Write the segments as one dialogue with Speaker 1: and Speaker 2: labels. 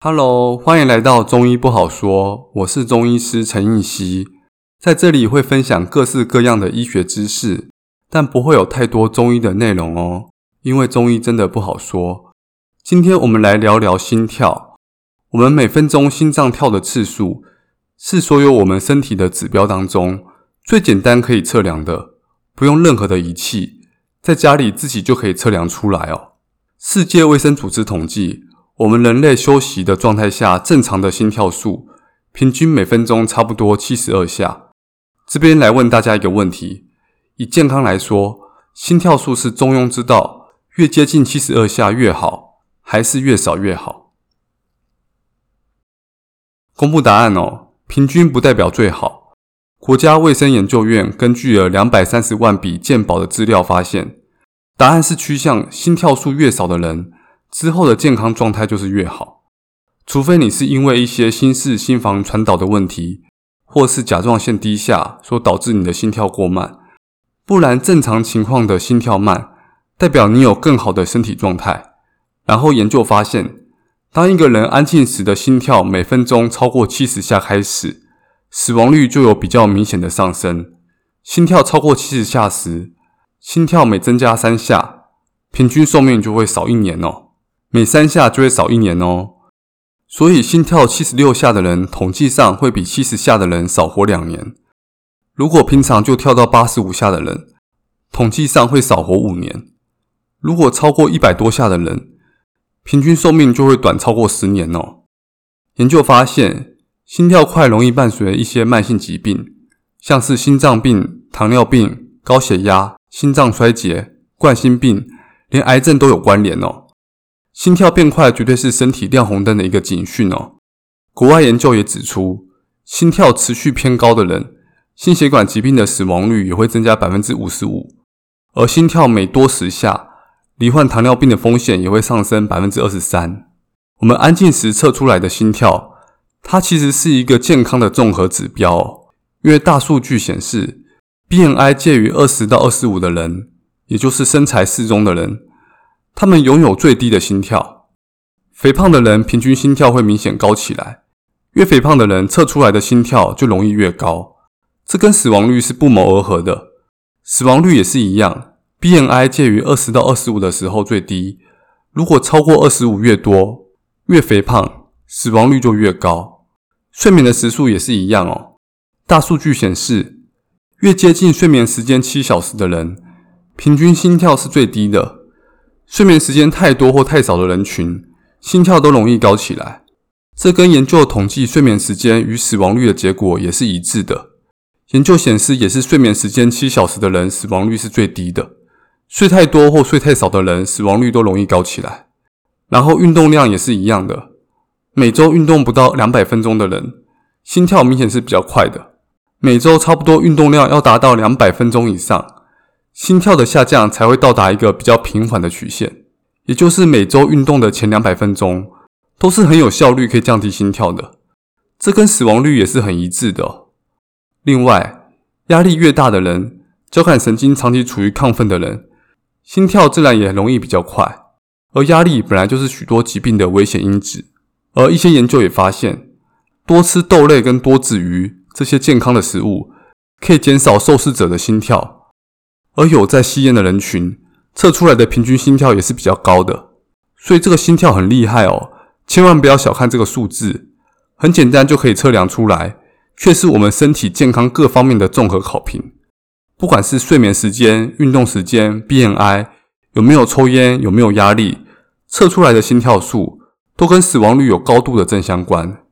Speaker 1: Hello，欢迎来到中医不好说。我是中医师陈应希，在这里会分享各式各样的医学知识，但不会有太多中医的内容哦，因为中医真的不好说。今天我们来聊聊心跳。我们每分钟心脏跳的次数，是所有我们身体的指标当中最简单可以测量的，不用任何的仪器，在家里自己就可以测量出来哦。世界卫生组织统计。我们人类休息的状态下，正常的心跳数平均每分钟差不多七十二下。这边来问大家一个问题：以健康来说，心跳数是中庸之道，越接近七十二下越好，还是越少越好？公布答案哦，平均不代表最好。国家卫生研究院根据了两百三十万笔健保的资料发现，答案是趋向心跳数越少的人。之后的健康状态就是越好，除非你是因为一些心室、心房传导的问题，或是甲状腺低下所导致你的心跳过慢，不然正常情况的心跳慢，代表你有更好的身体状态。然后研究发现，当一个人安静时的心跳每分钟超过七十下开始，死亡率就有比较明显的上升。心跳超过七十下时，心跳每增加三下，平均寿命就会少一年哦。每三下就会少一年哦，所以心跳七十六下的人，统计上会比七十下的人少活两年。如果平常就跳到八十五下的人，统计上会少活五年。如果超过一百多下的人，平均寿命就会短超过十年哦。研究发现，心跳快容易伴随一些慢性疾病，像是心脏病、糖尿病、高血压、心脏衰竭、冠心病，连癌症都有关联哦。心跳变快绝对是身体亮红灯的一个警讯哦。国外研究也指出，心跳持续偏高的人，心血管疾病的死亡率也会增加百分之五十五，而心跳每多十下，罹患糖尿病的风险也会上升百分之二十三。我们安静时测出来的心跳，它其实是一个健康的综合指标哦，因为大数据显示，BMI 介于二十到二十五的人，也就是身材适中的人。他们拥有最低的心跳，肥胖的人平均心跳会明显高起来，越肥胖的人测出来的心跳就容易越高，这跟死亡率是不谋而合的。死亡率也是一样，BMI 介于二十到二十五的时候最低，如果超过二十五越多，越肥胖，死亡率就越高。睡眠的时数也是一样哦，大数据显示，越接近睡眠时间七小时的人，平均心跳是最低的。睡眠时间太多或太少的人群，心跳都容易高起来。这跟研究统计睡眠时间与死亡率的结果也是一致的。研究显示，也是睡眠时间七小时的人，死亡率是最低的。睡太多或睡太少的人，死亡率都容易高起来。然后运动量也是一样的，每周运动不到两百分钟的人，心跳明显是比较快的。每周差不多运动量要达到两百分钟以上。心跳的下降才会到达一个比较平缓的曲线，也就是每周运动的前两百分钟都是很有效率可以降低心跳的，这跟死亡率也是很一致的。另外，压力越大的人，交感神经长期处于亢奋的人，心跳自然也容易比较快。而压力本来就是许多疾病的危险因子，而一些研究也发现，多吃豆类跟多子鱼这些健康的食物，可以减少受试者的心跳。而有在吸烟的人群测出来的平均心跳也是比较高的，所以这个心跳很厉害哦，千万不要小看这个数字，很简单就可以测量出来，却是我们身体健康各方面的综合考评。不管是睡眠时间、运动时间、BMI，有没有抽烟、有没有压力，测出来的心跳数都跟死亡率有高度的正相关。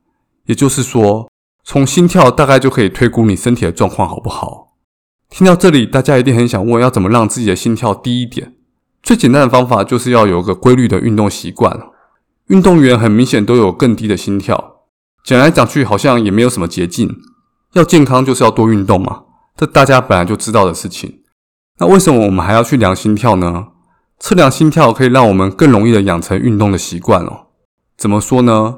Speaker 1: 也就是说，从心跳大概就可以推估你身体的状况好不好。听到这里，大家一定很想问：要怎么让自己的心跳低一点？最简单的方法就是要有个规律的运动习惯。运动员很明显都有更低的心跳。讲来讲去，好像也没有什么捷径。要健康就是要多运动嘛，这大家本来就知道的事情。那为什么我们还要去量心跳呢？测量心跳可以让我们更容易的养成运动的习惯哦。怎么说呢？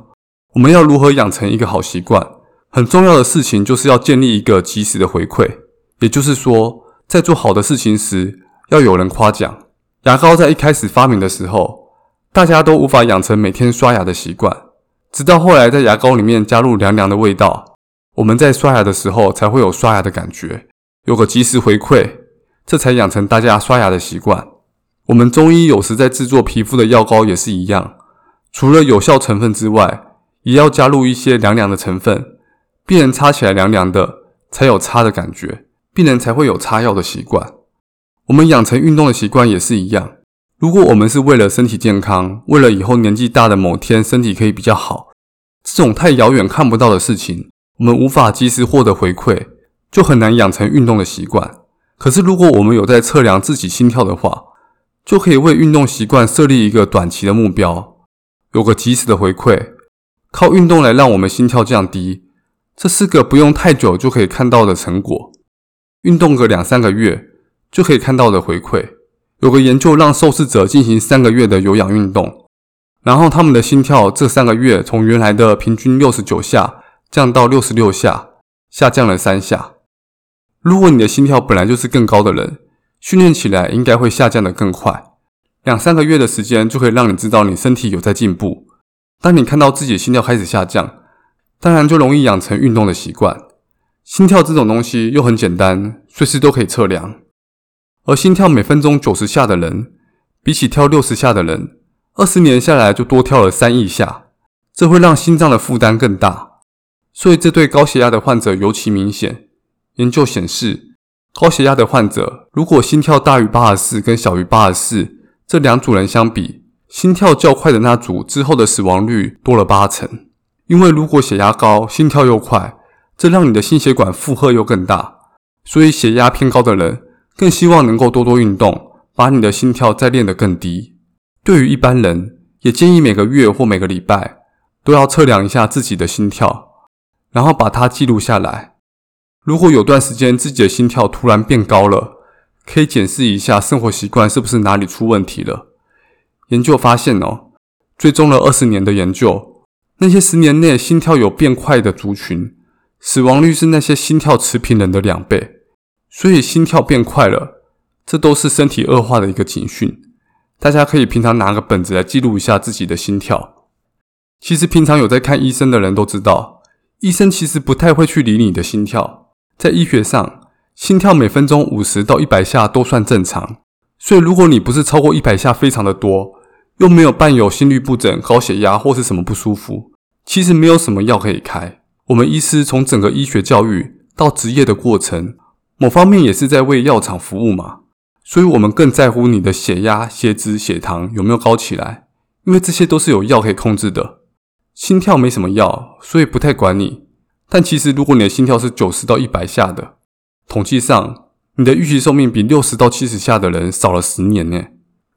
Speaker 1: 我们要如何养成一个好习惯？很重要的事情就是要建立一个及时的回馈。也就是说，在做好的事情时，要有人夸奖。牙膏在一开始发明的时候，大家都无法养成每天刷牙的习惯，直到后来在牙膏里面加入凉凉的味道，我们在刷牙的时候才会有刷牙的感觉，有个及时回馈，这才养成大家刷牙的习惯。我们中医有时在制作皮肤的药膏也是一样，除了有效成分之外，也要加入一些凉凉的成分，病人擦起来凉凉的，才有擦的感觉，病人才会有擦药的习惯。我们养成运动的习惯也是一样。如果我们是为了身体健康，为了以后年纪大的某天身体可以比较好，这种太遥远看不到的事情，我们无法及时获得回馈，就很难养成运动的习惯。可是如果我们有在测量自己心跳的话，就可以为运动习惯设立一个短期的目标，有个及时的回馈，靠运动来让我们心跳降低，这是个不用太久就可以看到的成果。运动个两三个月就可以看到的回馈。有个研究让受试者进行三个月的有氧运动，然后他们的心跳这三个月从原来的平均六十九下降到六十六下，下降了三下。如果你的心跳本来就是更高的人，训练起来应该会下降得更快。两三个月的时间就可以让你知道你身体有在进步。当你看到自己的心跳开始下降，当然就容易养成运动的习惯。心跳这种东西又很简单，随时都可以测量。而心跳每分钟九十下的人，比起跳六十下的人，二十年下来就多跳了三亿下，这会让心脏的负担更大，所以这对高血压的患者尤其明显。研究显示，高血压的患者如果心跳大于八十四跟小于八十四这两组人相比，心跳较快的那组之后的死亡率多了八成。因为如果血压高，心跳又快，这让你的心血管负荷又更大，所以血压偏高的人。更希望能够多多运动，把你的心跳再练得更低。对于一般人，也建议每个月或每个礼拜都要测量一下自己的心跳，然后把它记录下来。如果有段时间自己的心跳突然变高了，可以检视一下生活习惯是不是哪里出问题了。研究发现哦，追踪了二十年的研究，那些十年内心跳有变快的族群，死亡率是那些心跳持平人的两倍。所以心跳变快了，这都是身体恶化的一个警讯。大家可以平常拿个本子来记录一下自己的心跳。其实平常有在看医生的人都知道，医生其实不太会去理你的心跳。在医学上，心跳每分钟五十到一百下都算正常。所以如果你不是超过一百下非常的多，又没有伴有心律不整、高血压或是什么不舒服，其实没有什么药可以开。我们医师从整个医学教育到职业的过程。某方面也是在为药厂服务嘛，所以我们更在乎你的血压、血脂、血糖有没有高起来，因为这些都是有药可以控制的。心跳没什么药，所以不太管你。但其实如果你的心跳是九十到一百下的，统计上你的预期寿命比六十到七十下的人少了十年呢，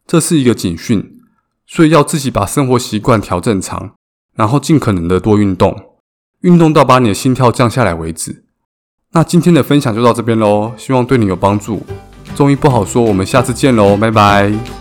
Speaker 1: 这是一个警讯。所以要自己把生活习惯调正常，然后尽可能的多运动，运动到把你的心跳降下来为止。那今天的分享就到这边喽，希望对你有帮助。中医不好说，我们下次见喽，拜拜。